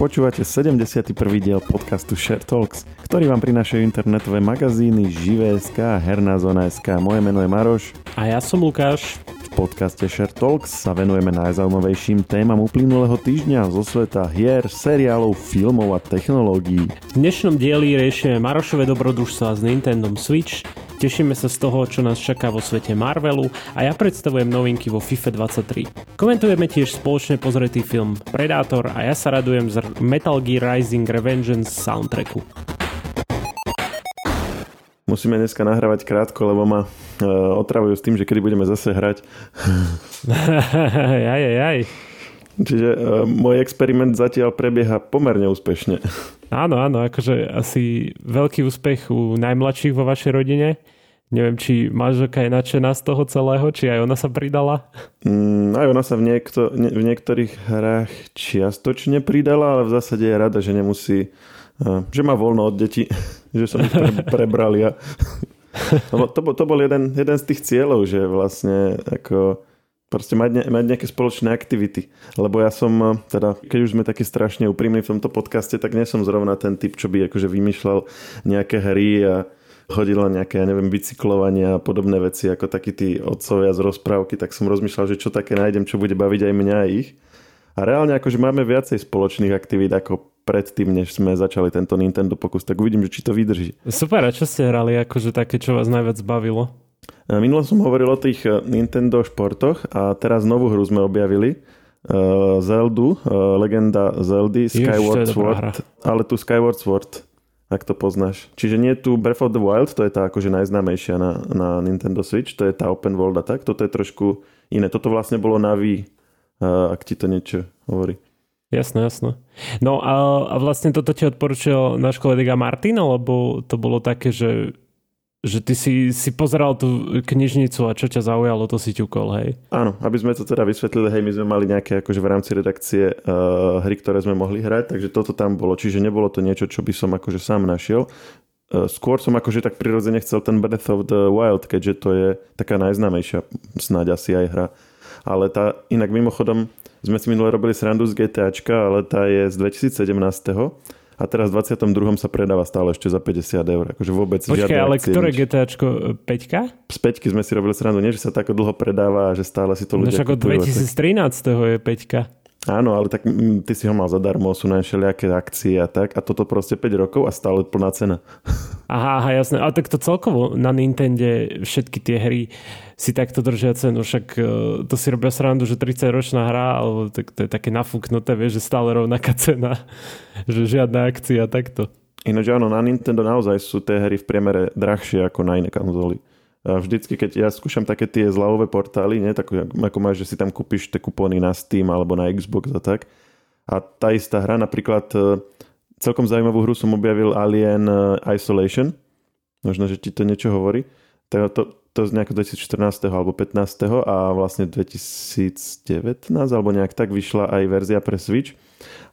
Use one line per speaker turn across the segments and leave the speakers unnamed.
Počúvate 71. diel podcastu Share Talks, ktorý vám prinášajú internetové magazíny Živé.sk a Herná zóna.sk. Moje meno je Maroš.
A ja som Lukáš.
V podcaste Share Talks sa venujeme najzaujímavejším témam uplynulého týždňa zo sveta hier, seriálov, filmov a technológií.
V dnešnom dieli riešime Marošové dobrodružstva s Nintendo Switch, Tešíme sa z toho, čo nás čaká vo svete Marvelu a ja predstavujem novinky vo FIFA 23. Komentujeme tiež spoločne pozretý film Predator a ja sa radujem z Metal Gear Rising Revengeance soundtracku.
Musíme dneska nahrávať krátko, lebo ma uh, otravujú s tým, že kedy budeme zase hrať.
aj, aj, aj.
Čiže uh, môj experiment zatiaľ prebieha pomerne úspešne.
Áno, áno, akože asi veľký úspech u najmladších vo vašej rodine. Neviem, či manželka je nadšená z toho celého, či aj ona sa pridala?
Mm, aj ona sa v, niekto, ne, v niektorých hrách čiastočne pridala, ale v zásade je rada, že nemusí, uh, že má voľno od detí, že som ich pre, prebral ja. to, to, to bol jeden, jeden z tých cieľov, že vlastne ako proste mať, ne, mať nejaké spoločné aktivity. Lebo ja som, eh, teda, keď už sme takí strašne úprimní v tomto podcaste, tak nie som zrovna ten typ, čo by akože vymýšľal nejaké hry a chodil nejaké, ja neviem, bicyklovanie a podobné veci, ako takí tí otcovia z rozprávky, tak som rozmýšľal, že čo také nájdem, čo bude baviť aj mňa a ich. A reálne akože máme viacej spoločných aktivít ako predtým, než sme začali tento Nintendo pokus, tak uvidím, že či to vydrží.
Super, a čo ste hrali, akože také, čo vás najviac bavilo?
Minulo som hovoril o tých eh, Nintendo športoch a teraz novú hru sme objavili. Uh, Zeldu, legenda Zeldy, Skyward Jež, Sword, ale tu Skyward Sword, ak to poznáš. Čiže nie tu Breath of the Wild, to je tá akože najznámejšia na, na Nintendo Switch, to je tá open world a tak, toto je trošku iné. Toto vlastne bolo na Wii, ak ti to niečo hovorí.
Jasné, jasné. No a, a vlastne toto ti odporučil náš kolega Martin, alebo to bolo také, že že ty si, si pozeral tú knižnicu a čo ťa zaujalo, to si ťukol, hej?
Áno, aby sme to teda vysvetlili, hej, my sme mali nejaké akože v rámci redakcie uh, hry, ktoré sme mohli hrať, takže toto tam bolo, čiže nebolo to niečo, čo by som akože sám našiel. Uh, skôr som akože tak prirodzene chcel ten Breath of the Wild, keďže to je taká najznámejšia snáď asi aj hra. Ale tá, inak mimochodom, sme si minule robili srandu z GTAčka, ale tá je z 2017 a teraz v 22. sa predáva stále ešte za 50 eur. Akože vôbec
Počkej,
žiadne
ale ktoré GTAčko? 5?
Z 5 sme si robili srandu, nie že sa tak dlho predáva že stále si to
no
ľudia
No však od 2013. je 5.
Áno, ale tak mm, ty si ho mal zadarmo, sú na všelijaké akcie a tak a toto proste 5 rokov a stále plná cena.
Aha, aha, jasné. Ale tak to celkovo na Nintende všetky tie hry si takto držia cenu, však e, to si robia srandu, že 30 ročná hra, alebo tak to je také nafúknuté, vieš, že stále rovnaká cena, že žiadna akcia takto.
Ináč áno, na Nintendo naozaj sú tie hry v priemere drahšie ako na iné konzoly. Vždycky, keď ja skúšam také tie zľavové portály, nie, tak ako máš, že si tam kúpiš tie kupóny na Steam alebo na Xbox a tak. A tá istá hra, napríklad e, celkom zaujímavú hru som objavil Alien e, Isolation. Možno, že ti to niečo hovorí. To, to, to z nejakého 2014. alebo 15. a vlastne 2019 alebo nejak tak vyšla aj verzia pre Switch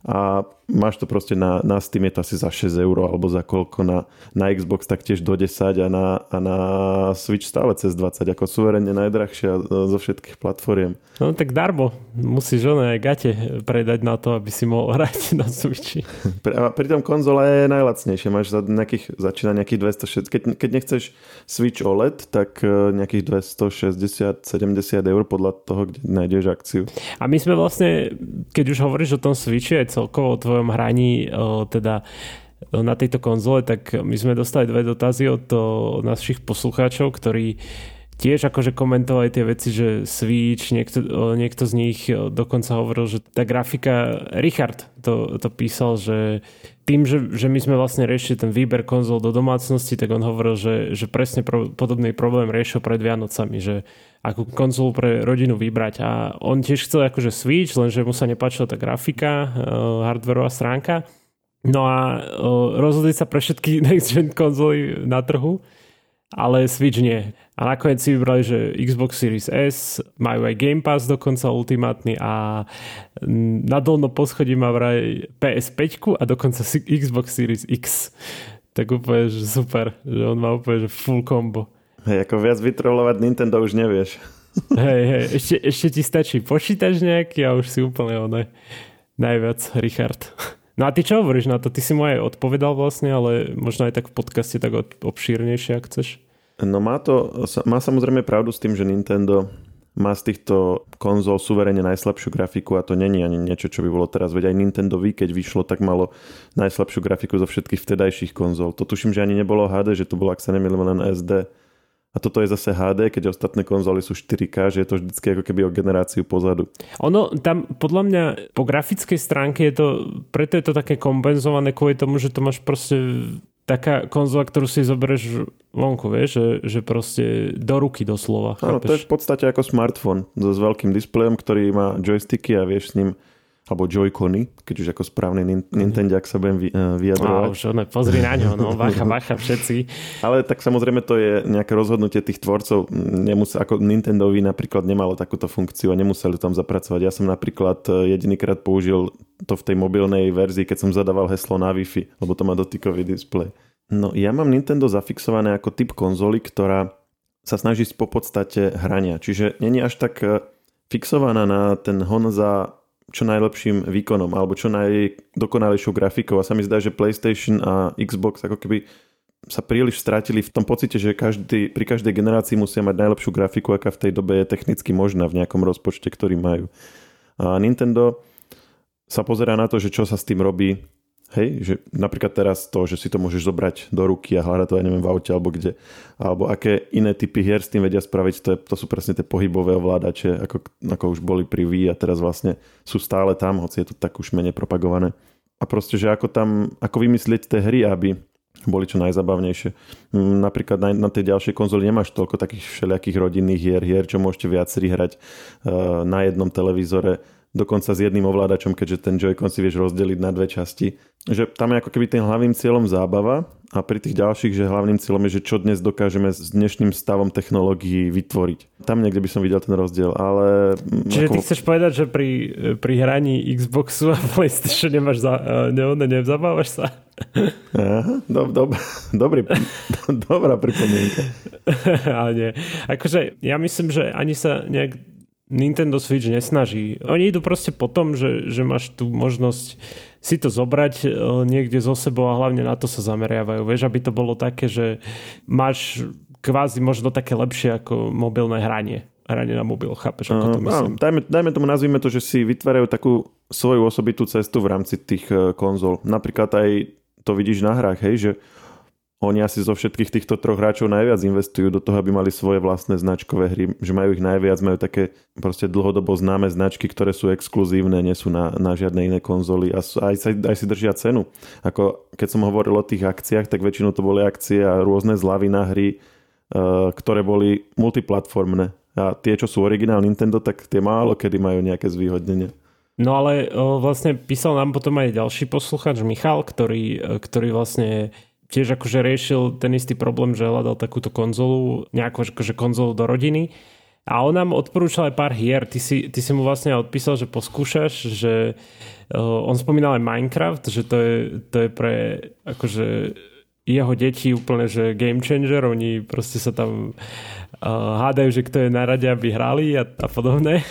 a máš to proste na, na Steam je to asi za 6 eur alebo za koľko na, na Xbox taktiež do 10 a na, a na Switch stále cez 20 ako suverenne najdrahšia zo všetkých platformiem.
No tak darmo, musíš ono aj gate predať na to, aby si mohol hrať na Switchi.
A pritom konzola je najlacnejšia, máš za nejakých, začína nejakých 260, keď, keď nechceš Switch OLED, tak e, nejakých 260-70 eur podľa toho, kde nájdeš akciu.
A my sme vlastne, keď už hovoríš o tom Switchi aj celkovo o tvojom hraní, teda na tejto konzole, tak my sme dostali dve dotazy od našich poslucháčov, ktorí tiež akože komentovali tie veci, že Switch, niekto, niekto z nich dokonca hovoril, že tá grafika, Richard to, to písal, že tým, že, že my sme vlastne riešili ten výber konzol do domácnosti, tak on hovoril, že, že presne pro, podobný problém riešil pred Vianocami, že akú konzolu pre rodinu vybrať. A on tiež chcel akože Switch, lenže mu sa nepáčila tá grafika, uh, hardwareová stránka. No a uh, rozhodli sa pre všetky next gen konzoly na trhu ale Switch nie. A nakoniec si vybrali, že Xbox Series S, majú aj Game Pass dokonca ultimátny a na dolno poschodí má vraj PS5 a dokonca Xbox Series X. Tak úplne, že super, že on má úplne že full combo.
Hej, ako viac vytrolovať Nintendo už nevieš.
Hej, hej, ešte, ešte ti stačí počítač nejaký a už si úplne oné. Najviac, Richard. No a ty čo hovoríš na to? Ty si mu aj odpovedal vlastne, ale možno aj tak v podcaste tak obšírnejšie, ak chceš.
No má to, má samozrejme pravdu s tým, že Nintendo má z týchto konzol suverene najslabšiu grafiku a to není ani niečo, čo by bolo teraz. Veď aj Nintendo Wii, keď vyšlo, tak malo najslabšiu grafiku zo všetkých vtedajších konzol. To tuším, že ani nebolo HD, že to bolo, ak sa nemýlim, len SD. A toto je zase HD, keď ostatné konzoly sú 4K, že je to vždycky ako keby o generáciu pozadu.
Ono tam podľa mňa po grafickej stránke je to, preto je to také kompenzované kvôli tomu, že to máš proste taká konzola, ktorú si zoberieš vonku, vieš, že, že proste do ruky doslova.
Áno, to je v podstate ako smartfón so s veľkým displejom, ktorý má joysticky a vieš s ním alebo Joy-Cony, keď už ako správny Nintendo, ak sa budem eh, vyjadrovať.
už ne, pozri na ňo, no, bacha, bacha, všetci.
Ale tak samozrejme to je nejaké rozhodnutie tých tvorcov. Nemus- ako Nintendovi napríklad nemalo takúto funkciu a nemuseli tam zapracovať. Ja som napríklad eh, jedinýkrát použil to v tej mobilnej verzii, keď som zadával heslo na Wi-Fi, lebo to má dotykový displej. No ja mám Nintendo zafixované ako typ konzoly, ktorá sa snaží po podstate hrania. Čiže není až tak eh, fixovaná na ten hon za čo najlepším výkonom alebo čo najdokonalejšou grafikou a sa mi zdá, že PlayStation a Xbox ako keby sa príliš strátili v tom pocite, že každý, pri každej generácii musia mať najlepšiu grafiku, aká v tej dobe je technicky možná v nejakom rozpočte, ktorý majú. A Nintendo sa pozerá na to, že čo sa s tým robí Hej, že napríklad teraz to, že si to môžeš zobrať do ruky a hľadať to, ja neviem, v aute alebo kde. Alebo aké iné typy hier s tým vedia spraviť, to, je, to sú presne tie pohybové ovládače, ako, ako už boli pri Wii a teraz vlastne sú stále tam, hoci je to tak už menej propagované. A proste, že ako tam, ako vymyslieť tie hry, aby boli čo najzabavnejšie. Mm, napríklad na, na tej ďalšej konzoli nemáš toľko takých všelijakých rodinných hier, hier, čo môžete viacerí hrať uh, na jednom televízore dokonca s jedným ovládačom, keďže ten Joy-Con si vieš rozdeliť na dve časti. Že tam je ako keby tým hlavným cieľom zábava a pri tých ďalších, že hlavným cieľom je, že čo dnes dokážeme s dnešným stavom technológií vytvoriť. Tam niekde by som videl ten rozdiel, ale...
Čiže ako... ty chceš povedať, že pri, pri hraní Xboxu a PlayStation nemáš za, ne, nezabávaš sa?
Aha, do, do, dobrý, do, dobrá pripomienka.
ale nie. Akože ja myslím, že ani sa nejak Nintendo Switch nesnaží. Oni idú proste po tom, že, že máš tú možnosť si to zobrať e, niekde zo sebou a hlavne na to sa zameriavajú. Vieš, aby to bolo také, že máš kvázi možno také lepšie ako mobilné hranie. Hranie na mobil, chápeš, ako to myslím?
Áno, dajme, dajme tomu, nazvime to, že si vytvárajú takú svoju osobitú cestu v rámci tých e, konzol. Napríklad aj to vidíš na hrách, hej, že oni asi zo všetkých týchto troch hráčov najviac investujú do toho, aby mali svoje vlastné značkové hry, že majú ich najviac, majú také proste dlhodobo známe značky, ktoré sú exkluzívne, nie sú na, na žiadne iné konzoly a aj, aj, aj si držia cenu. Ako keď som hovoril o tých akciách, tak väčšinou to boli akcie a rôzne zľavy na hry, uh, ktoré boli multiplatformné. A tie, čo sú originál Nintendo, tak tie málo kedy majú nejaké zvýhodnenie.
No ale o, vlastne písal nám potom aj ďalší posluchač Michal, ktorý, e, ktorý vlastne tiež akože riešil ten istý problém, že hľadal takúto konzolu, nejakú akože konzolu do rodiny. A on nám odporúčal aj pár hier. Ty si, ty si mu vlastne odpísal, že poskúšaš, že uh, on spomínal aj Minecraft, že to je, to je pre akože jeho deti úplne, že game changer, oni proste sa tam uh, hádajú, že kto je na rade, aby hrali a, a podobné.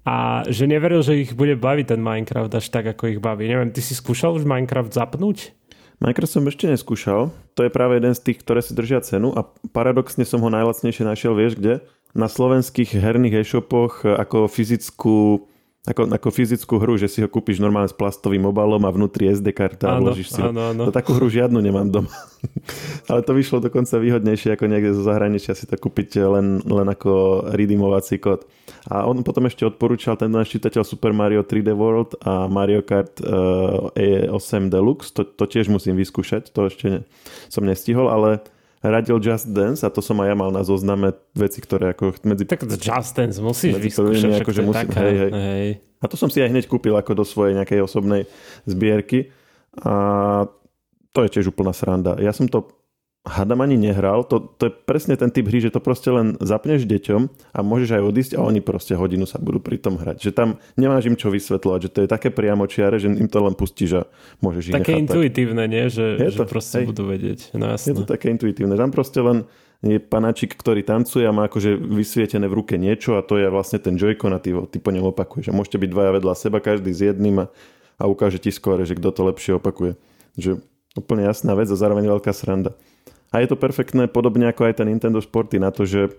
A že neveril, že ich bude baviť ten Minecraft až tak, ako ich baví. Neviem, ty si skúšal už Minecraft zapnúť?
Minecraft som ešte neskúšal. To je práve jeden z tých, ktoré si držia cenu a paradoxne som ho najlacnejšie našiel, vieš kde? Na slovenských herných e-shopoch ako fyzickú ako, ako fyzickú hru, že si ho kúpiš normálne s plastovým obalom a vnútri SD karta a vložíš si
áno, áno.
To takú hru žiadnu nemám doma. Ale to vyšlo dokonca výhodnejšie ako niekde zo zahraničia si to kúpiť len, len ako redeemovací kód. A on potom ešte odporúčal ten náš čitateľ Super Mario 3D World a Mario Kart uh, E8 Deluxe. To, to tiež musím vyskúšať, to ešte ne, som nestihol, ale radil Just Dance a to som aj ja mal na zozname veci, ktoré ako medzi...
Tak Just Dance musíš vyskúšať, ako, že musím, taká, hej, hej. hej.
A to som si aj hneď kúpil ako do svojej nejakej osobnej zbierky a to je tiež úplná sranda. Ja som to hadam ani nehral. To, to je presne ten typ hry, že to proste len zapneš deťom a môžeš aj odísť a oni proste hodinu sa budú pri tom hrať. Že tam nemáš im čo vysvetľovať, že to je také priamočiare, že im to len pustíš a môžeš ich
Také intuitívne, tak. nie? Že, je to, že proste hej, budú vedieť. No, jasné.
Je to také intuitívne. Tam proste len je panačik, ktorý tancuje a má akože vysvietené v ruke niečo a to je vlastne ten Joy-Con a ty, ty po ňom opakuješ. A môžete byť dvaja vedľa seba, každý s jedným a a ukáže ti skôr, že kto to lepšie opakuje. Že úplne jasná vec a zároveň veľká sranda. A je to perfektné, podobne ako aj ten Nintendo Sporty na to, že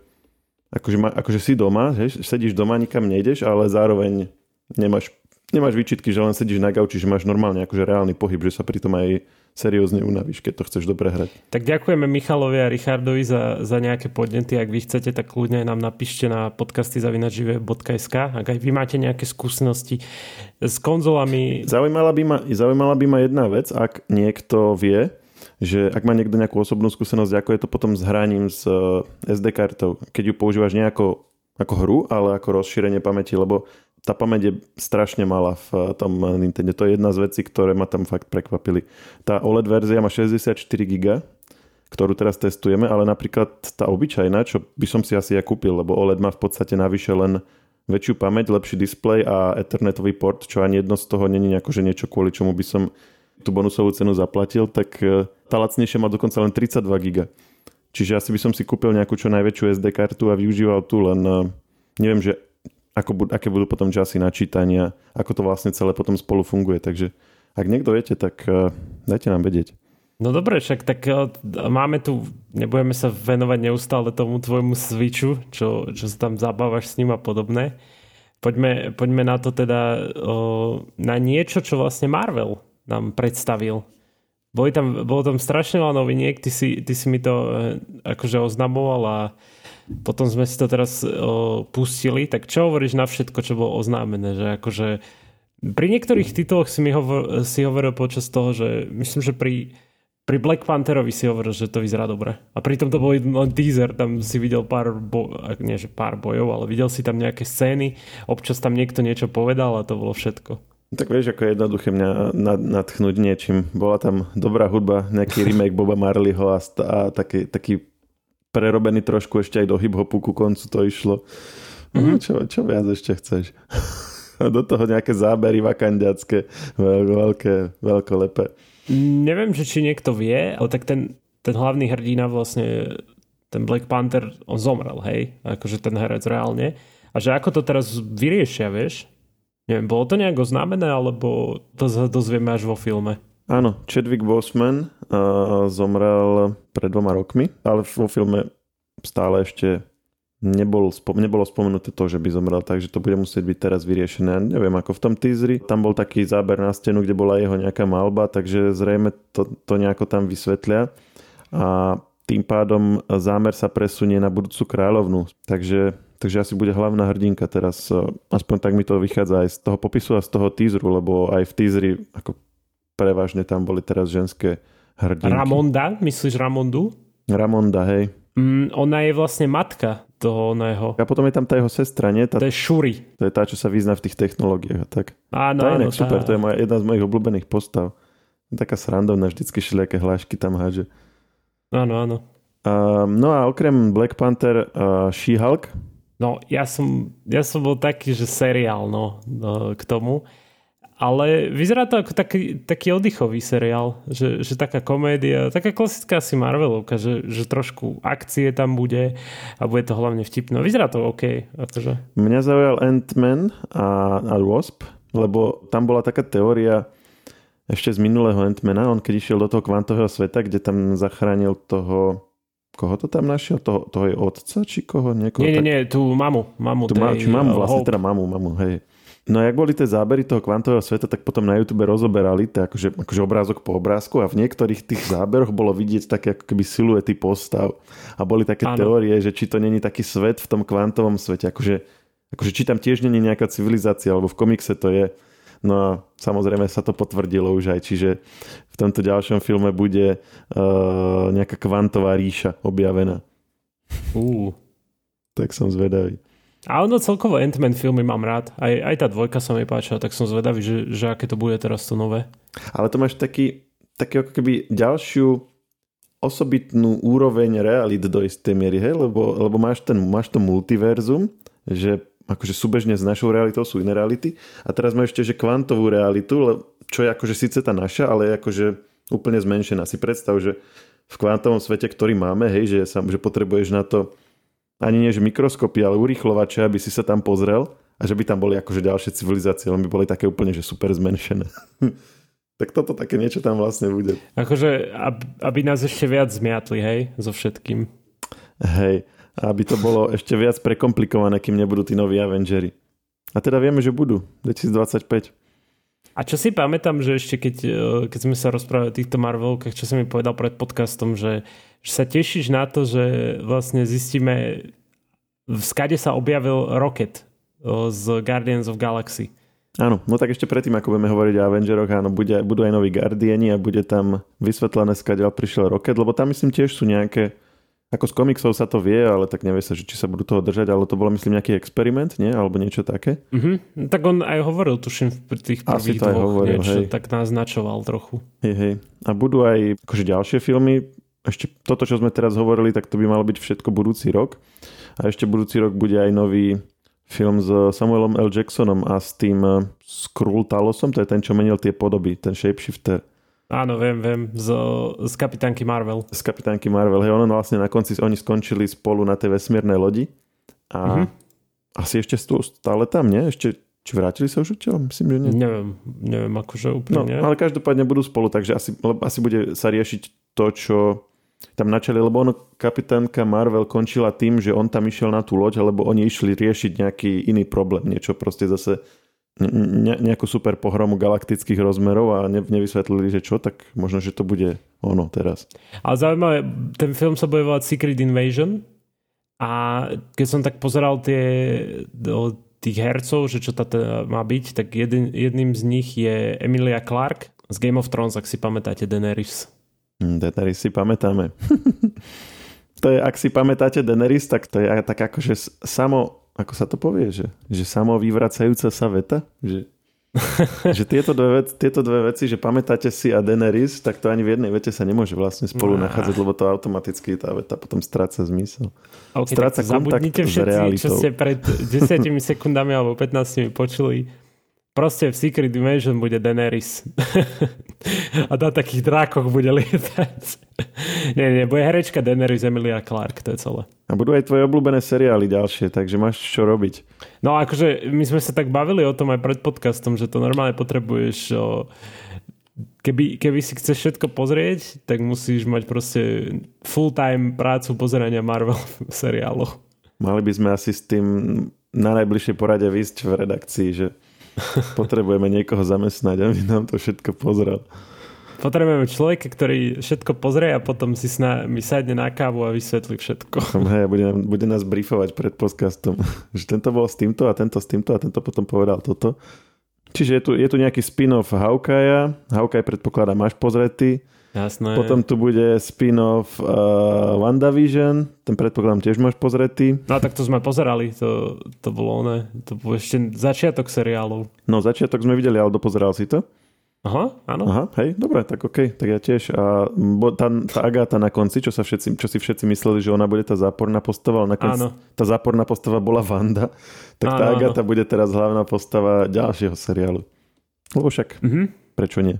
akože, ma, akože si doma, hej, sedíš doma, nikam nejdeš, ale zároveň nemáš, nemáš výčitky, že len sedíš na gauči, že máš normálne akože reálny pohyb, že sa pritom aj seriózne unavíš, keď to chceš dobre hrať.
Tak ďakujeme Michalovi a Richardovi za, za nejaké podnety. Ak vy chcete, tak kľudne nám napíšte na podcasty zavinačive.sk. Ak aj vy máte nejaké skúsenosti s konzolami.
Zaujímala by ma, zaujímala by ma jedna vec, ak niekto vie, že ak má niekto nejakú osobnú skúsenosť, ako je to potom s hraním s eh, SD kartou, keď ju používaš nejako ako hru, ale ako rozšírenie pamäti, lebo tá pamäť je strašne malá v tom Nintendo. To je jedna z vecí, ktoré ma tam fakt prekvapili. Tá OLED verzia má 64 GB, ktorú teraz testujeme, ale napríklad tá obyčajná, čo by som si asi ja kúpil, lebo OLED má v podstate navyše len väčšiu pamäť, lepší displej a ethernetový port, čo ani jedno z toho není nejako, že niečo kvôli čomu by som tú bonusovú cenu zaplatil, tak e, tá lacnejšia má dokonca len 32 GB. Čiže asi by som si kúpil nejakú čo najväčšiu SD kartu a využíval tu len neviem, že ako, aké budú potom časy načítania, ako to vlastne celé potom spolu funguje. Takže ak niekto viete, tak uh, dajte nám vedieť.
No dobre, však tak uh, máme tu, nebudeme sa venovať neustále tomu tvojmu switchu, čo, čo sa tam zabávaš s ním a podobné. Poďme, poďme na to teda uh, na niečo, čo vlastne Marvel nám predstavil. Boli tam, bolo tam strašne veľa noviniek, ty si, ty si mi to akože oznamoval a potom sme si to teraz o, pustili, tak čo hovoríš na všetko, čo bolo oznámené? Že akože pri niektorých tituloch si, mi hovor, si hovoril počas toho, že myslím, že pri, pri Black Pantherovi si hovoril, že to vyzerá dobre. A pritom to bol len teaser, tam si videl pár, bo, nie že pár bojov, ale videl si tam nejaké scény, občas tam niekto niečo povedal a to bolo všetko.
Tak vieš, ako je jednoduché mňa nadchnúť niečím. Bola tam dobrá hudba, nejaký remake Boba Marleyho a, a taký, taký prerobený trošku ešte aj do hip-hopu ku koncu to išlo. Mm-hmm. Čo, čo viac ešte chceš? Do toho nejaké zábery vakandiacké, veľké, veľkolepé.
Neviem, že či niekto vie, ale tak ten, ten hlavný hrdina vlastne, ten Black Panther, on zomrel, hej? Akože ten herec reálne. A že ako to teraz vyriešia, vieš? Neviem, bolo to nejako znamené, alebo to sa dozvieme až vo filme?
Áno, Chadwick Boseman uh, zomrel pred dvoma rokmi, ale vo filme stále ešte nebol, nebolo spomenuté to, že by zomrel, takže to bude musieť byť teraz vyriešené. Neviem, ako v tom teaseri, tam bol taký záber na stenu, kde bola jeho nejaká malba, takže zrejme to, to nejako tam vysvetlia. A tým pádom zámer sa presunie na budúcu kráľovnú. Takže, takže asi bude hlavná hrdinka teraz. Aspoň tak mi to vychádza aj z toho popisu a z toho teaseru, lebo aj v teaseri ako prevažne tam boli teraz ženské hrdinky.
Ramonda, myslíš Ramondu?
Ramonda, hej.
Mm, ona je vlastne matka toho oného.
A potom je tam tá jeho sestra, nie? Tá,
to je Shuri.
To je tá, čo sa vyzná v tých technológiách. Tak.
Áno,
tá
áno.
Tá... super, to je moja, jedna z mojich obľúbených postav. Taká srandovná, vždycky všelijaké hlášky tam háže.
Áno, áno.
Uh, no a okrem Black Panther uh, She-Hulk?
No, ja som, ja som bol taký, že seriál, no, no k tomu. Ale vyzerá to ako taký, taký oddychový seriál, že, že taká komédia, taká klasická asi Marvelovka, že, že trošku akcie tam bude a bude to hlavne vtipné. Vyzerá to OK. Akože.
Mňa zaujal Ant-Man a, a Wasp, lebo tam bola taká teória ešte z minulého Ant-Mana, on keď išiel do toho kvantového sveta, kde tam zachránil toho Koho to tam našiel? Toho, toho je otca, či koho? Niekoho
nie, nie, nie, tú mamu. mamu
tú tej, či mamu, vlastne Hope. teda mamu, mamu, hej. No a jak boli tie zábery toho kvantového sveta, tak potom na YouTube rozoberali to akože, akože obrázok po obrázku a v niektorých tých záberoch bolo vidieť také ako keby siluety postav a boli také ano. teórie, že či to není taký svet v tom kvantovom svete, akože, akože či tam tiež není nejaká civilizácia, alebo v komikse to je. No a samozrejme sa to potvrdilo už aj, čiže v tomto ďalšom filme bude uh, nejaká kvantová ríša objavená.
Uh.
Tak som zvedavý.
A ono celkovo Ant-Man filmy mám rád. Aj, aj tá dvojka sa mi páčila, tak som zvedavý, že, že aké to bude teraz to nové.
Ale to máš taký, taký ako keby ďalšiu osobitnú úroveň realit do istej miery, hej? Lebo, lebo máš, ten, máš to multiverzum, že akože súbežne s našou realitou sú iné reality a teraz máš ešte, že kvantovú realitu, čo je akože síce tá naša, ale je akože úplne zmenšená. Si predstav, že v kvantovom svete, ktorý máme, hej, že, sa, že potrebuješ na to ani nie že mikroskopy, ale urychlovače, aby si sa tam pozrel a že by tam boli akože ďalšie civilizácie, len by boli také úplne, že super zmenšené. tak toto také niečo tam vlastne bude.
Akože, aby nás ešte viac zmiatli, hej, so všetkým.
Hej, aby to bolo ešte viac prekomplikované, kým nebudú tí noví Avengery. A teda vieme, že budú. 2025.
A čo si pamätám, že ešte keď, e, keď sme sa rozprávali o týchto Marvelkách, čo si mi povedal pred podcastom, že, že sa tešíš na to, že vlastne zistíme, v skade sa objavil Rocket z Guardians of Galaxy.
Áno, no tak ešte predtým, ako budeme hovoriť o Avengeroch, áno, bude, budú aj noví Guardiani a bude tam vysvetlené, skade prišiel Rocket, lebo tam myslím tiež sú nejaké ako z komiksov sa to vie, ale tak nevie sa, že či sa budú toho držať, ale to bolo myslím nejaký experiment, nie? Alebo niečo také.
Mm-hmm. Tak on aj hovoril, tuším, v tých prvých Asi to dvoch, hovoril, niečo, hej. tak naznačoval trochu.
Hej, hej. A budú aj akože ďalšie filmy. Ešte toto, čo sme teraz hovorili, tak to by malo byť všetko budúci rok. A ešte budúci rok bude aj nový film s Samuelom L. Jacksonom a s tým eh, Skrull Talosom, to je ten, čo menil tie podoby, ten shapeshifter.
Áno, viem, viem. Z, z kapitánky Marvel.
Z kapitánky Marvel. Hej, ono vlastne na konci oni skončili spolu na tej vesmírnej lodi. A mm-hmm. asi ešte stále tam, nie? Ešte, či vrátili sa už odtiaľ? Myslím, že nie.
Neviem, neviem akože úplne.
No, ale každopádne budú spolu, takže asi, asi bude sa riešiť to, čo tam načali, lebo ono, kapitánka Marvel končila tým, že on tam išiel na tú loď, alebo oni išli riešiť nejaký iný problém, niečo proste zase ne, nejakú super pohromu galaktických rozmerov a ne, nevysvetlili, že čo, tak možno, že to bude ono teraz.
Ale zaujímavé, ten film sa bude volať Secret Invasion a keď som tak pozeral tie tých hercov, že čo teda má byť, tak jedin, jedným z nich je Emilia Clark z Game of Thrones, ak si pamätáte Daenerys.
Hm, Daenerys si pamätáme. to je, ak si pamätáte Daenerys, tak to je tak akože samo ako sa to povie, že, že samo vyvracajúca sa veta, že, že tieto, dve, tieto dve veci, že pamätáte si a Daenerys, tak to ani v jednej vete sa nemôže vlastne spolu no. nachádzať, lebo to automaticky tá veta potom stráca zmysel.
Okay, stráca kontakt s realitou. čo ste pred 10 sekundami alebo 15 počuli Proste v Secret Dimension bude Daenerys. a na takých drákoch bude lietať. nie, nie, bude herečka Daenerys Emilia Clark, to je celé.
A budú aj tvoje obľúbené seriály ďalšie, takže máš čo robiť.
No akože my sme sa tak bavili o tom aj pred podcastom, že to normálne potrebuješ o, keby, keby si chceš všetko pozrieť, tak musíš mať proste full-time prácu pozerania Marvel seriálov.
Mali by sme asi s tým na najbližšej porade výsť v redakcii, že Potrebujeme niekoho zamestnať, aby nám to všetko pozrel.
Potrebujeme človeka, ktorý všetko pozrie a potom si sna- mi sadne na kávu a vysvetlí všetko.
Hej, bude, bude nás briefovať pred podcastom, že tento bol s týmto a tento s týmto a tento potom povedal toto. Čiže je tu, je tu nejaký spin-off Hawkeye. Hawkeye predpokladá, máš pozretý.
Jasné.
Potom tu bude spin-off uh, WandaVision, ten predpokladám tiež máš pozretý.
No tak to sme pozerali, to, to bolo ono, to bol ešte začiatok seriálov.
No začiatok sme videli, ale dopozeral si to?
Aha, áno.
Aha, hej, dobre, tak okay, tak ja tiež. A tá, tá Agáta na konci, čo, sa všetci, čo si všetci mysleli, že ona bude tá záporná postava, ale nakoniec áno. tá záporná postava bola Vanda, tak áno, tá Agáta áno. bude teraz hlavná postava ďalšieho seriálu. Lebo však, mm-hmm. prečo nie?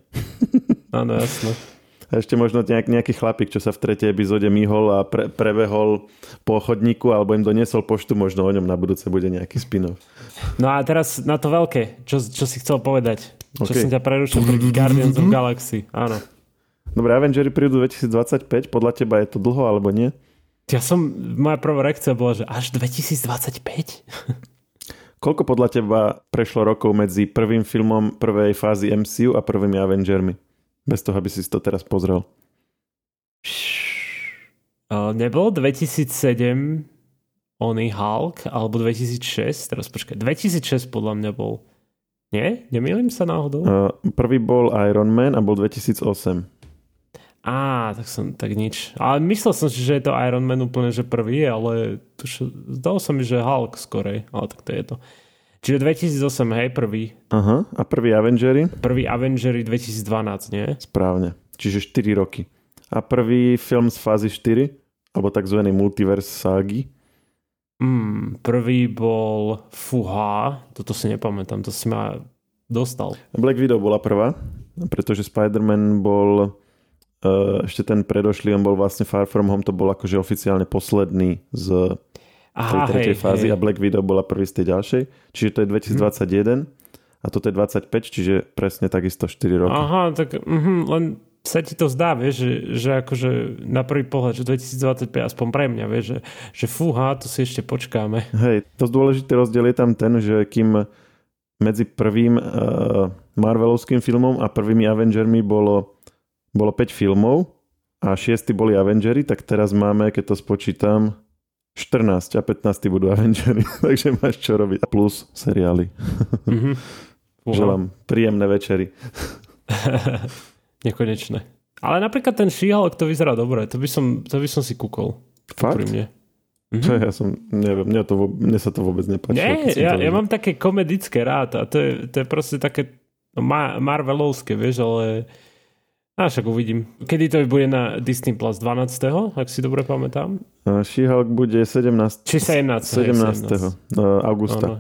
Áno, jasno.
Ešte možno nejak, nejaký chlapík, čo sa v tretej epizóde myhol a pre, prebehol po chodníku alebo im doniesol poštu, možno o ňom na budúce bude nejaký spin-off.
No a teraz na to veľké, čo, čo si chcel povedať? Okay. Čo som ťa prerušil pri Guardians of Galaxy, áno.
Dobre, Avengery prídu 2025, podľa teba je to dlho alebo nie?
Ja som, moja prvá reakcia bola, že až 2025?
Koľko podľa teba prešlo rokov medzi prvým filmom prvej fázy MCU a prvými Avengermi? Bez toho, aby si to teraz pozrel.
Uh, nebol 2007 oný Hulk, alebo 2006, teraz počkaj, 2006 podľa mňa bol. Nie? Nemýlim sa náhodou? Uh,
prvý bol Iron Man a bol 2008.
Á, tak som, tak nič. Ale myslel som si, že je to Iron Man úplne, že prvý, ale tuž, zdalo sa mi, že Hulk skorej, ale tak to je to. Čiže 2008, hej, prvý.
Aha, a prvý Avengery?
Prvý Avengery 2012, nie?
Správne, čiže 4 roky. A prvý film z fázy 4, alebo tzv. multiverse ságy?
Mm, prvý bol Fuha, toto si nepamätám, to si ma dostal.
Black Widow bola prvá, pretože Spider-Man bol uh, ešte ten predošlý, on bol vlastne Far From Home, to bol akože oficiálne posledný z Aha, tej tretej hej, fázy hej. a Black Widow bola prvý z tej ďalšej. Čiže to je 2021 hm. a toto je 25, čiže presne takisto 4 roky.
Aha, tak uh-huh, len sa ti to zdá, vieš, že, že akože na prvý pohľad, že 2025 aspoň pre mňa, vieš, že, že fúha, to si ešte počkáme.
Hej, to dôležitý rozdiel je tam ten, že kým medzi prvým uh, Marvelovským filmom a prvými Avengermi bolo, bolo 5 filmov a 6 boli Avengery, tak teraz máme, keď to spočítam, 14 a 15 budú Avengery, takže máš čo robiť. A plus seriály. Mm-hmm. Želám príjemné večery.
Nekonečné. Ale napríklad ten She-Hulk to vyzerá dobre. To by som, to by som si kúkol.
Fakt? Mne. Mhm. Čo ja som, neviem, mne, to, mne sa to vôbec nepáči.
Nie, ja, ja mám také komedické rád a to je, to je proste také ma, Marvelovské, vieš, ale a však uvidím. Kedy to bude na Disney Plus 12. ak si dobre pamätám?
She-Hulk bude 17.
Či 17.
17. 17. augusta. Ano.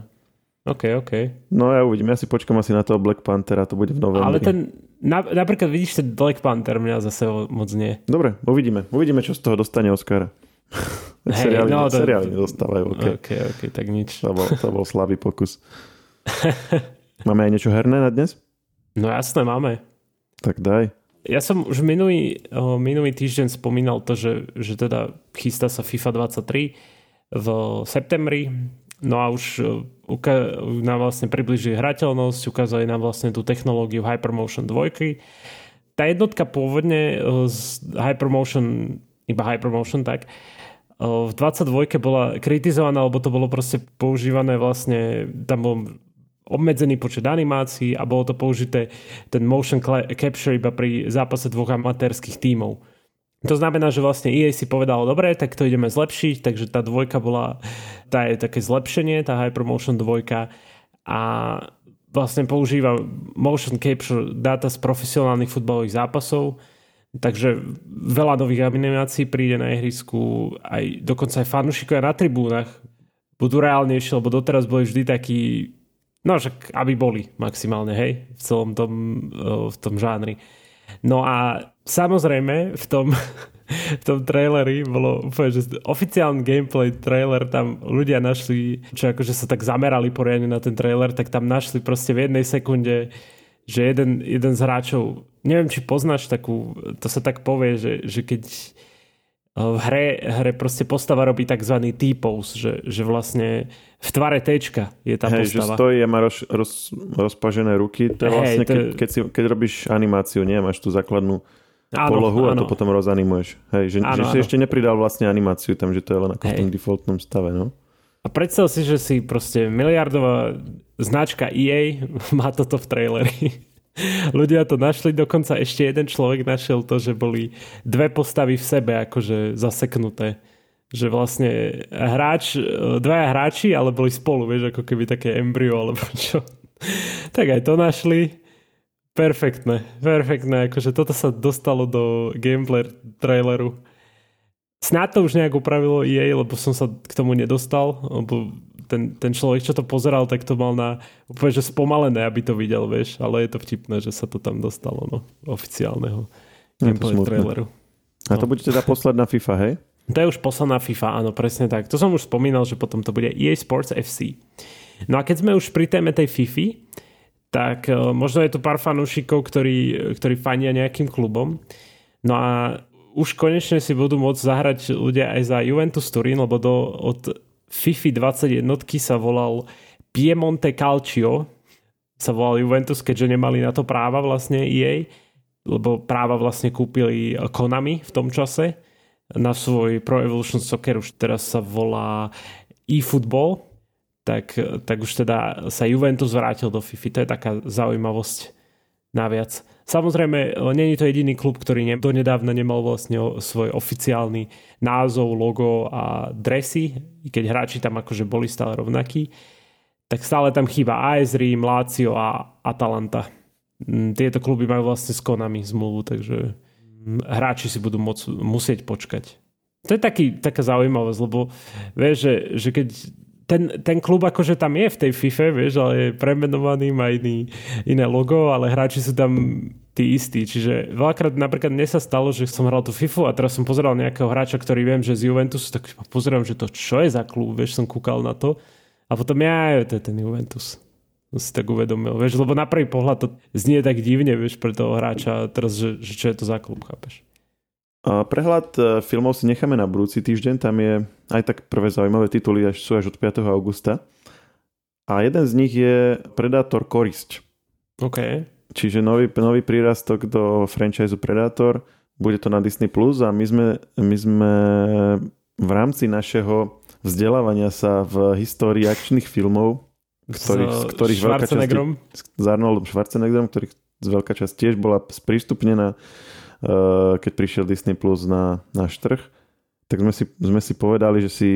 OK, OK.
No ja uvidím, ja si počkam asi na toho Black Panthera, to bude v novembri.
Ale ten, na, napríklad vidíš, ten Black Panther mňa zase moc nie.
Dobre, uvidíme. Uvidíme, čo z toho dostane Oscara. Hey, seriály, no, to, seriály nedostávajú. Okay.
OK, OK, tak nič.
To bol, to bol slabý pokus. máme aj niečo herné na dnes?
No jasné, máme.
Tak daj.
Ja som už minulý, minulý týždeň spomínal to, že, že teda chystá sa FIFA 23 v septembri No a už e, uka- nám vlastne približuje hrateľnosť, ukazuje nám vlastne tú technológiu Hypermotion 2. Tá jednotka pôvodne e, z Hypermotion, iba Hypermotion, tak e, v 22 bola kritizovaná, lebo to bolo proste používané vlastne, tam bol obmedzený počet animácií a bolo to použité ten motion capture iba pri zápase dvoch amatérských tímov. To znamená, že vlastne EA si povedalo, dobre, tak to ideme zlepšiť, takže tá dvojka bola, tá je také zlepšenie, tá Hypermotion dvojka a vlastne používa motion capture data z profesionálnych futbalových zápasov, takže veľa nových animácií príde na ihrisku, aj dokonca aj fanúšikovia na tribúnach budú reálnejšie, lebo doteraz boli vždy takí, no však aby boli maximálne, hej, v celom tom, v tom žánri. No a samozrejme v tom, v tom traileri bolo úplne, že oficiálny gameplay trailer, tam ľudia našli, čo akože sa tak zamerali poriadne na ten trailer, tak tam našli proste v jednej sekunde, že jeden, jeden z hráčov, neviem, či poznáš takú, to sa tak povie, že, že keď v hre, hre proste postava robí tzv. T-pose, že, že vlastne v tvare T je tá
Hej,
postava.
že stojí a má roz, roz, rozpažené ruky. To je vlastne, to... Keď, keď, si, keď robíš animáciu, nie? Máš tú základnú áno, polohu áno. a to potom rozanimuješ. Hej, že, áno, že si áno. ešte nepridal vlastne animáciu tam, že to je len ako Hej. v tom defaultnom stave, no?
A predstav si, že si proste miliardová značka EA má toto v traileri. Ľudia to našli, dokonca ešte jeden človek našiel to, že boli dve postavy v sebe akože zaseknuté. Že vlastne hráč, dvaja hráči, ale boli spolu, vieš, ako keby také embryo alebo čo. tak aj to našli. Perfektné, perfektné, akože toto sa dostalo do gameplay traileru. Snad to už nejak upravilo EA, lebo som sa k tomu nedostal, lebo ten, ten človek, čo to pozeral, tak to mal na úplne že spomalené, aby to videl, vieš, ale je to vtipné, že sa to tam dostalo, no, oficiálneho gameplay traileru.
A to no. bude teda posledná FIFA, hej?
To je už posledná FIFA, áno, presne tak. To som už spomínal, že potom to bude EA Sports FC. No a keď sme už pri téme tej FIFA, tak uh, možno je tu pár fanúšikov, ktorí, ktorí fania nejakým klubom. No a už konečne si budú môcť zahrať ľudia aj za Juventus Turín, lebo do, od FIFA 21 sa volal Piemonte Calcio, sa volal Juventus, keďže nemali na to práva vlastne EA, lebo práva vlastne kúpili Konami v tom čase na svoj Pro Evolution Soccer, už teraz sa volá eFootball, tak, tak už teda sa Juventus vrátil do FIFA. To je taká zaujímavosť naviac. Samozrejme, není to jediný klub, ktorý ne, donedávna nemal vlastne svoj oficiálny názov, logo a dresy, keď hráči tam akože boli stále rovnakí, tak stále tam chýba AS Rím, Lazio a Atalanta. Mm, tieto kluby majú vlastne s Konami zmluvu, takže hráči si budú môcť, musieť počkať. To je taký, taká zaujímavosť, lebo vieš, že, že keď ten, ten klub akože tam je v tej FIFA, vieš, ale je premenovaný, má iný, iné logo, ale hráči sú tam tí istí. Čiže veľakrát napríklad mne sa stalo, že som hral tú FIFU a teraz som pozeral nejakého hráča, ktorý viem, že z Juventusu, tak pozerám, že to čo je za klub, vieš, som kúkal na to. A potom ja, to je ten Juventus. Si tak uvedomil, vieš, lebo na prvý pohľad to znie tak divne, vieš, pre toho hráča teraz, že, že čo je to za klub, chápeš?
A prehľad e, filmov si necháme na budúci týždeň, tam je aj tak prvé zaujímavé tituly, až sú až od 5. augusta. A jeden z nich je Predator Korisť.
OK.
Čiže nový, nový prírastok do franchise Predator, bude to na Disney+, Plus a my sme, my sme v rámci našeho vzdelávania sa v histórii akčných filmov, ktorých, z ktorých veľká časť, s Arnoldom Schwarzeneggerom, ktorých z veľká časť tiež bola sprístupnená, uh, keď prišiel Disney Plus na náš trh, tak sme si, sme si povedali, že si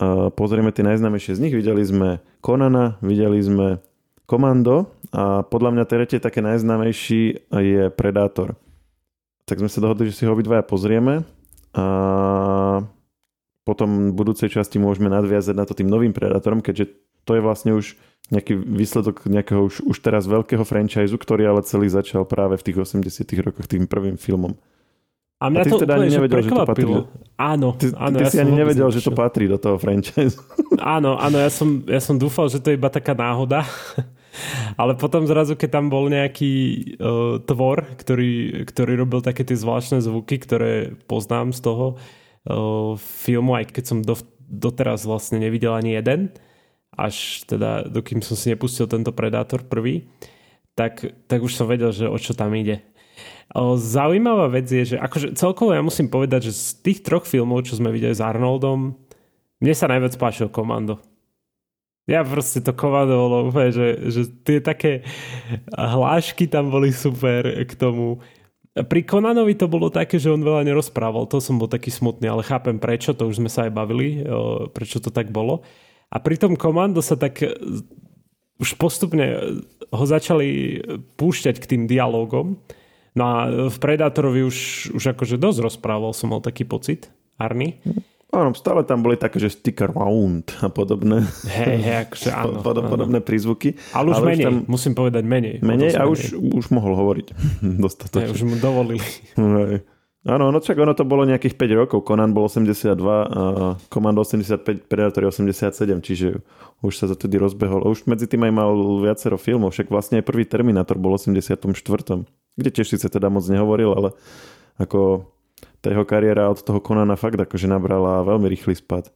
uh, pozrieme tie najznámejšie z nich. Videli sme Konana, videli sme Komando a podľa mňa tretie také najznámejší je Predátor. Tak sme sa dohodli, že si ho obidvaja pozrieme a potom v budúcej časti môžeme nadviazať na to tým novým Predátorom, keďže to je vlastne už nejaký výsledok nejakého už, už teraz veľkého franchise, ktorý ale celý začal práve v tých 80 rokoch tým prvým filmom.
A mňa a ty to teda ani nevedel, že to patrí.
Áno,
ty,
áno. Ty ja si ani nevedel, že to patrí do toho franchise.
Áno, áno, ja som, ja som dúfal, že to je iba taká náhoda. Ale potom zrazu, keď tam bol nejaký uh, tvor, ktorý, ktorý robil také tie zvláštne zvuky, ktoré poznám z toho uh, filmu, aj keď som do, doteraz vlastne nevidel ani jeden, až teda, dokým som si nepustil tento Predátor prvý, tak, tak už som vedel, že o čo tam ide. Zaujímavá vec je, že akože celkovo ja musím povedať, že z tých troch filmov, čo sme videli s Arnoldom, mne sa najviac páčil Komando. Ja proste to komando bolo úplne, že, že tie také hlášky tam boli super k tomu. Pri Konanovi to bolo také, že on veľa nerozprával, to som bol taký smutný, ale chápem prečo, to už sme sa aj bavili, prečo to tak bolo. A pri tom komando sa tak e, už postupne ho začali púšťať k tým dialogom. No a v Predátorovi už, už akože dosť rozprával, som mal taký pocit, Arny.
Áno, stále tam boli také, že stick around a podobné.
Hej, hej, akože áno.
Pod, podobné áno. prízvuky.
Ale už ale menej, už tam... musím povedať menej.
Menej a už, už mohol hovoriť dostatočne.
Hej, už mu dovolili.
Hej. Áno, no čak ono to bolo nejakých 5 rokov. Conan bol 82, a Commando 85, Predator 87, čiže už sa tedy rozbehol. Už medzi tým aj mal viacero filmov, však vlastne aj prvý Terminator bol 84. Kde tiež síce teda moc nehovoril, ale ako tá jeho kariéra od toho Konana fakt akože nabrala veľmi rýchly spad.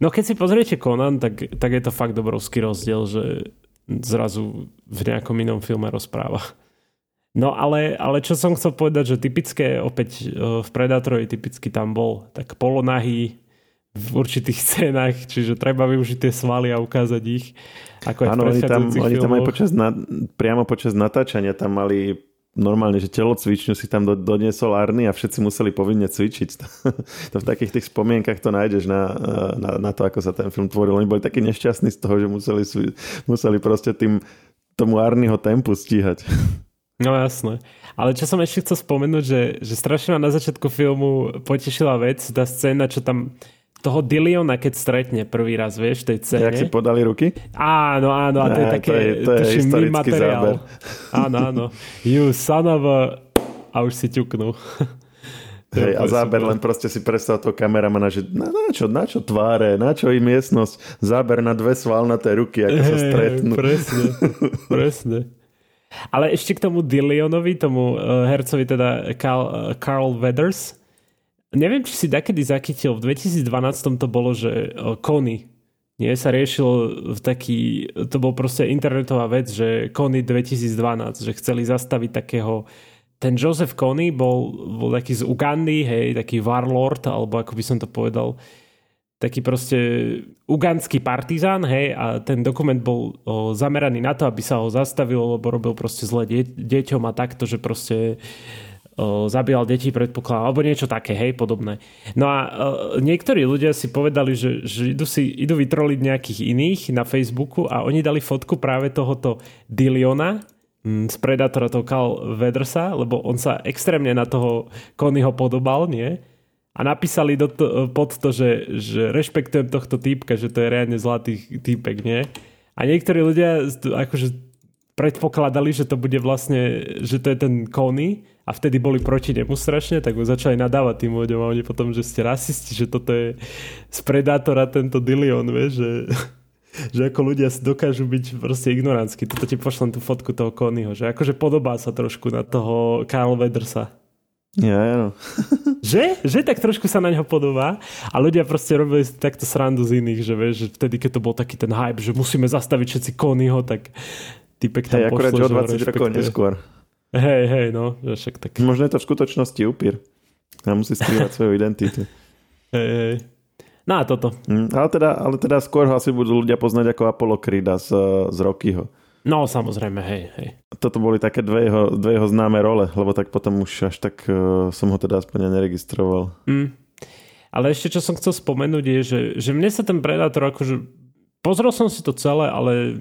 No keď si pozriete Conan, tak, tak je to fakt obrovský rozdiel, že zrazu v nejakom inom filme rozpráva. No ale, ale čo som chcel povedať, že typické opäť e, v Predátorovi typicky tam bol tak polonahý v určitých scénach, čiže treba využiť tie svaly a ukázať ich. Ako
Áno, oni tam, oni tam aj počas na, priamo počas natáčania tam mali normálne, že telocvičňu si tam doniesol Arny a všetci museli povinne cvičiť. to v takých tých spomienkach to nájdeš na, na, na to, ako sa ten film tvoril. Oni boli takí nešťastní z toho, že museli, museli proste tým tomu Arnyho tempu stíhať.
No jasné. Ale čo som ešte chcel spomenúť, že, že strašne ma na začiatku filmu potešila vec, tá scéna, čo tam toho Dilliona, keď stretne prvý raz, vieš, tej cene.
Jak si podali ruky?
Áno, áno, a to je také, to je, to je historický materiál. záber. Áno, áno. You son of a... A už si ťuknú.
Hej, a záber super. len proste si predstav toho kameramana, že na, na, čo, na čo tváre, na čo im miestnosť, záber na dve svalnaté ruky, ako hey, sa stretnú.
Presne, presne. Ale ešte k tomu Dillionovi, tomu uh, hercovi teda Carl, uh, Carl Weathers, neviem, či si takedy zachytil, v 2012 to bolo, že Kony, nie, sa riešil v taký, to bol proste internetová vec, že Kony 2012, že chceli zastaviť takého, ten Joseph Kony bol, bol taký z Ugandy, hej, taký warlord, alebo ako by som to povedal, taký proste ugandský partizán, hej, a ten dokument bol o, zameraný na to, aby sa ho zastavilo, lebo robil proste zle de- deťom a takto, že proste zabíjal deti, predpokladám, alebo niečo také, hej, podobné. No a niektorí ľudia si povedali, že, že idú, si, idú vytroliť nejakých iných na Facebooku a oni dali fotku práve tohoto Diliona, mm, z Predatora toho Carl Wedersa, lebo on sa extrémne na toho Konyho podobal, nie? A napísali do to, pod to, že, že rešpektujem tohto týpka, že to je reálne zlatý týpek, nie? A niektorí ľudia akože predpokladali, že to bude vlastne, že to je ten Kony a vtedy boli proti nemu strašne, tak začali nadávať tým ľuďom a oni potom, že ste rasisti, že toto je z Predátora tento Dillion, vieš, že, že ako ľudia dokážu byť proste ignorantskí. Toto ti pošlem tú fotku toho Konyho, že akože podobá sa trošku na toho Karl Wedersa.
Ja, ja.
že? Že tak trošku sa na neho podobá a ľudia proste robili takto srandu z iných, že vieš, že vtedy, keď to bol taký ten hype, že musíme zastaviť všetci Konyho, tak typek tam
hey, akurát, že o 20 rokov neskôr.
Hej, hej, no, však tak.
Možno je to v skutočnosti upír. A musí skrývať svoju identitu.
Hej, hej. No a toto.
Mm, ale, teda, ale teda skôr ho asi budú ľudia poznať ako Apollo Creeda z, z Rockyho.
No samozrejme, hej, hej.
Toto boli také dve jeho, dve jeho známe role, lebo tak potom už až tak uh, som ho teda aspoň neregistroval.
Mm. Ale ešte čo som chcel spomenúť je, že, že mne sa ten Predator akože... Pozrel som si to celé, ale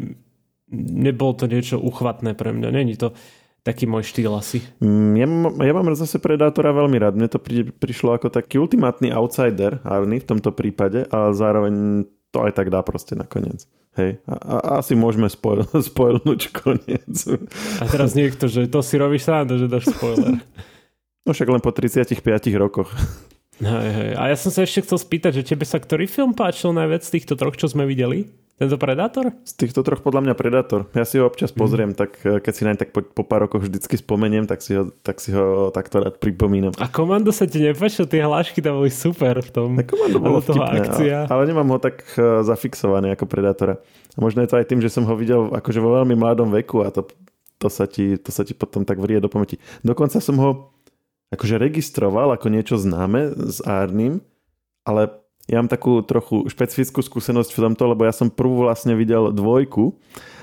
nebolo to niečo uchvatné pre mňa. Není to taký môj štýl asi.
Mm, ja, ja mám zase Predátora veľmi rád. Mne to pri, prišlo ako taký ultimátny outsider, Arny v tomto prípade, a zároveň to aj tak dá proste nakoniec. Hej, a, a asi môžeme spoil, spoilnúť koniec.
A teraz niekto, že to si robíš sám, že dáš spoiler.
No však len po 35 rokoch.
Hej, hej. A ja som sa ešte chcel spýtať, že tebe sa ktorý film páčil najviac z týchto troch, čo sme videli? Tento Predátor?
Z týchto troch podľa mňa Predátor. Ja si ho občas pozriem, mm. tak eh, keď si naň tak po, po pár rokoch vždycky spomeniem, tak si ho, tak si ho takto rád pripomínam.
A Komando sa ti nepáčil? Tie hlášky tam boli super v tom. A
Komando bolo vtipné, akcia. Ale, ale nemám ho tak uh, zafixované ako Predátora. A možno je to aj tým, že som ho videl akože vo veľmi mladom veku a to, to, sa, ti, to sa ti potom tak vrie do pamäti. Dokonca som ho akože registroval ako niečo známe s Arnim, ale ja mám takú trochu špecifickú skúsenosť v tomto, lebo ja som prvú vlastne videl dvojku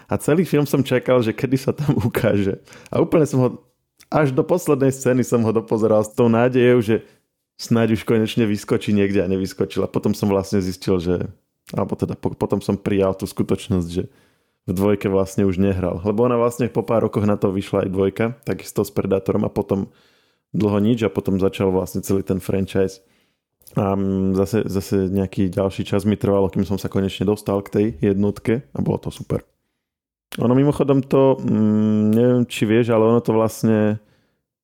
a celý film som čakal, že kedy sa tam ukáže. A úplne som ho, až do poslednej scény som ho dopozeral s tou nádejou, že snáď už konečne vyskočí niekde a nevyskočil. A potom som vlastne zistil, že, alebo teda potom som prijal tú skutočnosť, že v dvojke vlastne už nehral. Lebo ona vlastne po pár rokoch na to vyšla aj dvojka, takisto s Predátorom a potom dlho nič a potom začal vlastne celý ten franchise. A zase, zase nejaký ďalší čas mi trvalo, kým som sa konečne dostal k tej jednotke a bolo to super. Ono mimochodom to, mm, neviem či vieš, ale ono to vlastne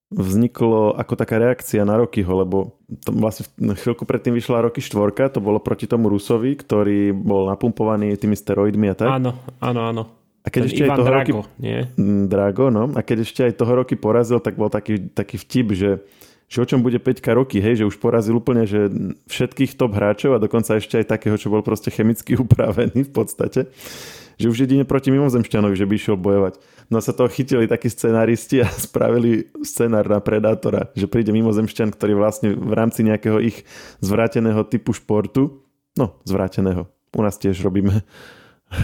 vzniklo ako taká reakcia na Rokyho, lebo to vlastne chvíľku predtým vyšla Roky štvorka, to bolo proti tomu Rusovi, ktorý bol napumpovaný tými steroidmi a tak.
Áno, áno, áno.
A keď
Ten
ešte
Ivan
aj toho
Drago,
roky...
nie?
Mm, Drago, no. A keď ešte aj toho roky porazil, tak bol taký, taký vtip, že že o čom bude Peťka roky, hej, že už porazil úplne že všetkých top hráčov a dokonca ešte aj takého, čo bol proste chemicky upravený v podstate, že už jedine proti mimozemšťanovi, že by išiel bojovať. No sa toho chytili takí scenáristi a spravili scenár na Predátora, že príde mimozemšťan, ktorý vlastne v rámci nejakého ich zvráteného typu športu, no zvráteného, u nás tiež robíme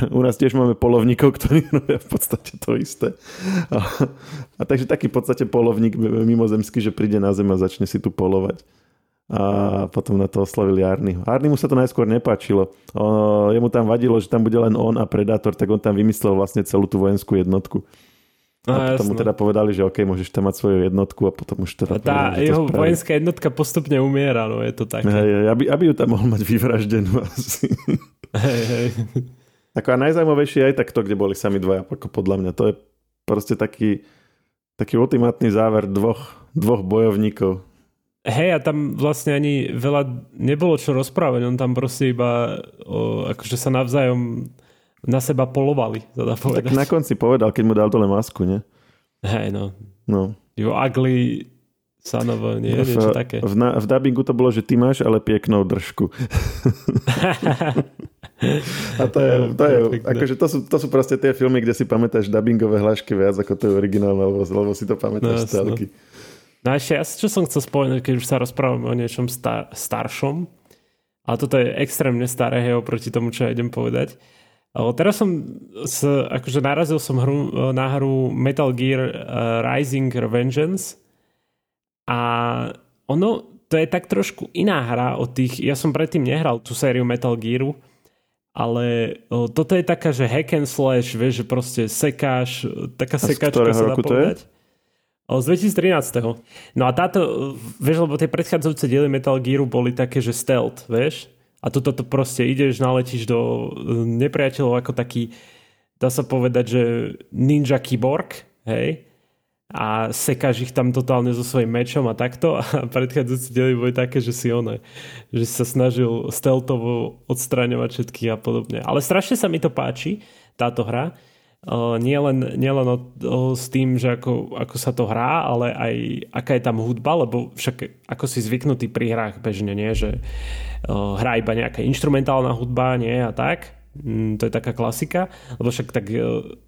u nás tiež máme polovníkov, ktorí robia v podstate to isté. A, a takže taký v podstate polovník mimozemský, že príde na zem a začne si tu polovať. A potom na to oslovili Arnyho. Arnymu sa to najskôr nepáčilo. O, jemu tam vadilo, že tam bude len on a Predátor, tak on tam vymyslel vlastne celú tú vojenskú jednotku. A, a potom jasno. mu teda povedali, že OK, môžeš tam mať svoju jednotku a potom už teda...
A tá povedali, jeho vojenská jednotka postupne umiera, no je to také.
Hej, aby, aby ju tam mohol mať vyvraždenú asi.
Hej, hej.
Ako a najzaujímavejšie je aj tak to, kde boli sami dvaja, ako podľa mňa. To je proste taký, taký ultimátny záver dvoch, dvoch bojovníkov.
Hej, a tam vlastne ani veľa nebolo čo rozprávať, on tam proste iba o, akože sa navzájom na seba polovali, teda povedať.
Tak na konci povedal, keď mu dal dole masku, nie?
Hej, no.
No.
You ugly Sanovo, nie? V, Niečo také.
V, na, v dubbingu to bolo, že ty máš ale peknou držku. A to je, to je akože to sú, to sú proste tie filmy, kde si pamätáš dubbingové hlášky viac ako to je originálne, lebo, lebo si to pamätáš no, celky.
No a ešte, čo som chcel spomenúť, keď už sa rozprávame o niečom star, staršom, ale toto je extrémne staré, hej, oproti tomu, čo ja idem povedať. O, teraz som s, akože narazil som hru, na hru Metal Gear uh, Rising Revengeance a ono, to je tak trošku iná hra od tých, ja som predtým nehral tú sériu Metal Gearu, ale o, toto je taká, že hack and slash, vieš, že proste sekáš, taká a sekačka sa dá povedať. O, z 2013. No a táto, vieš, lebo tie predchádzajúce diely Metal Gearu boli také, že stealth, vieš? A toto to proste ideš, naletíš do nepriateľov ako taký dá sa povedať, že ninja keyboard, hej, a sekáš ich tam totálne so svojím mečom a takto a predchádzajúci diely boli také, že si one, že sa snažil stealthovo odstraňovať všetky a podobne. Ale strašne sa mi to páči, táto hra. Uh, nie len, s tým, že ako, ako sa to hrá, ale aj aká je tam hudba, lebo však ako si zvyknutý pri hrách bežne, nie, že uh, hrá iba nejaká instrumentálna hudba, nie a tak, to je taká klasika, lebo však tak e,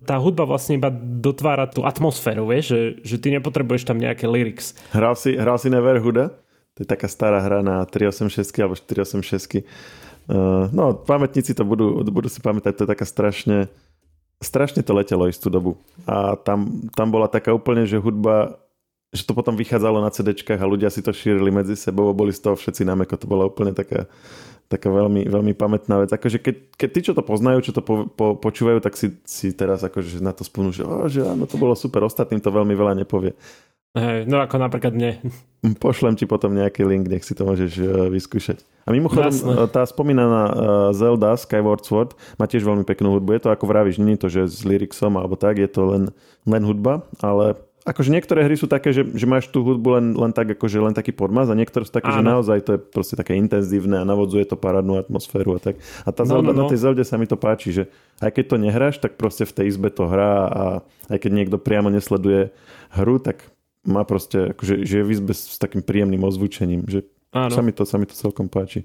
tá hudba vlastne iba dotvára tú atmosféru, vieš, že, že ty nepotrebuješ tam nejaké lyrics.
Hral si, hral si Neverhuda? To je taká stará hra na 386 alebo 486. Uh, no, pamätníci to budú, budú si pamätať, to je taká strašne strašne to letelo istú dobu. A tam, tam bola taká úplne, že hudba že to potom vychádzalo na CDčkách a ľudia si to šírili medzi sebou a boli z toho všetci na meko. To bola úplne taká taká veľmi, veľmi pamätná vec. Akože keď, keď tí, čo to poznajú, čo to po, po, počúvajú, tak si, si teraz akože na to spomnú, že, oh, že áno, to bolo super, ostatným to veľmi veľa nepovie.
Hej, no ako napríklad mne.
Pošlem ti potom nejaký link, nech si to môžeš uh, vyskúšať. A mimochodom, Jasne. tá spomínaná uh, Zelda Skyward Sword má tiež veľmi peknú hudbu. Je to ako vravíš, nie je to, že s lyricsom alebo tak, je to len, len hudba, ale akože niektoré hry sú také, že, že máš tú hudbu len, len tak, akože len taký podmaz a niektoré sú také, Áno. že naozaj to je proste také intenzívne a navodzuje to parádnu atmosféru a tak. A tá no, Zelda, no, no. na tej Zelde sa mi to páči, že aj keď to nehráš, tak proste v tej izbe to hrá a aj keď niekto priamo nesleduje hru, tak má proste, akože, že je v izbe s takým príjemným ozvučením, že sa mi, to, sa mi to celkom páči.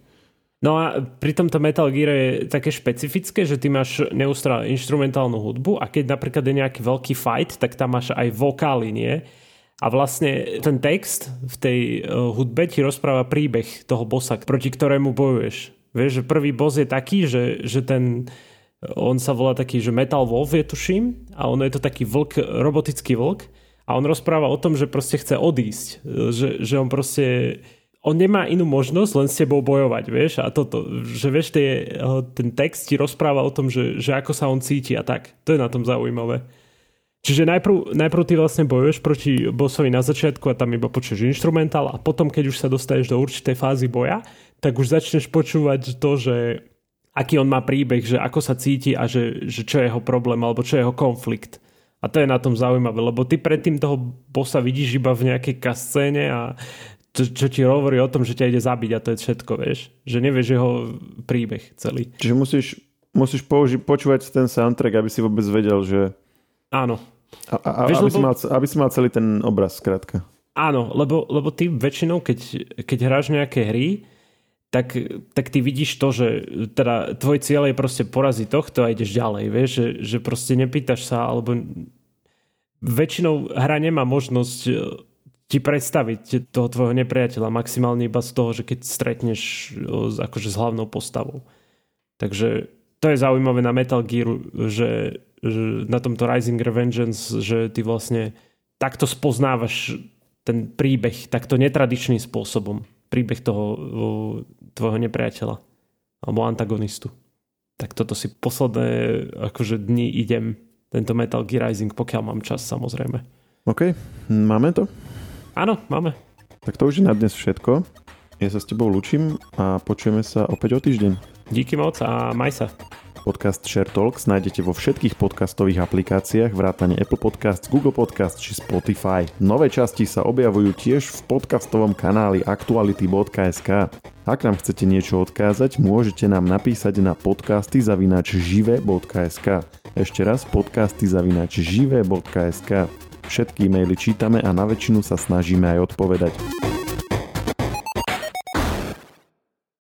No a pri tomto Metal Gear je také špecifické, že ty máš neustále instrumentálnu hudbu a keď napríklad je nejaký veľký fight, tak tam máš aj vokály, nie? A vlastne ten text v tej uh, hudbe ti rozpráva príbeh toho bossa, proti ktorému bojuješ. Vieš, že prvý boss je taký, že, že ten, on sa volá taký, že Metal Wolf je tuším a on je to taký vlk, robotický vlk a on rozpráva o tom, že proste chce odísť. Že, že on proste on nemá inú možnosť len s tebou bojovať, vieš, a toto, že vieš, tie, eh, ten text ti rozpráva o tom, že, že ako sa on cíti a tak. To je na tom zaujímavé. Čiže najprv, najprv ty vlastne bojuješ proti bossovi na začiatku a tam iba počuješ instrumentál a potom, keď už sa dostaneš do určitej fázy boja, tak už začneš počúvať to, že aký on má príbeh, že ako sa cíti a že, že čo je jeho problém alebo čo je jeho konflikt. A to je na tom zaujímavé, lebo ty predtým toho bossa vidíš iba v nejakej kascéne a čo, čo ti hovorí o tom, že ťa ide zabiť a to je všetko, vieš. Že nevieš jeho príbeh celý.
Čiže musíš, musíš použi- počúvať ten soundtrack, aby si vôbec vedel, že...
Áno.
A, a, vieš, aby, lebo... si mal, aby si mal celý ten obraz, skrátka.
Áno, lebo, lebo ty väčšinou, keď, keď hráš nejaké hry, tak, tak ty vidíš to, že teda tvoj cieľ je proste poraziť tohto a ideš ďalej, vieš, že, že proste nepýtaš sa, alebo väčšinou hra nemá možnosť ti predstaviť toho tvojho nepriateľa maximálne iba z toho, že keď stretneš akože s hlavnou postavou. Takže to je zaujímavé na Metal Gear, že, že na tomto Rising Revengeance, že ty vlastne takto spoznávaš ten príbeh takto netradičným spôsobom. Príbeh toho tvojho nepriateľa alebo antagonistu. Tak toto si posledné akože dni idem tento Metal Gear Rising, pokiaľ mám čas samozrejme.
OK, máme to?
Áno, máme.
Tak to už je na dnes všetko. Ja sa s tebou lučím a počujeme sa opäť o týždeň.
Díky moc a maj sa.
Podcast Share Talks nájdete vo všetkých podcastových aplikáciách vrátane Apple Podcasts, Google Podcasts či Spotify. Nové časti sa objavujú tiež v podcastovom kanáli aktuality.sk. Ak nám chcete niečo odkázať, môžete nám napísať na podcasty zavinač žive.sk. Ešte raz podcasty zavinač žive.sk. Všetky e-maily čítame a na väčšinu sa snažíme aj odpovedať.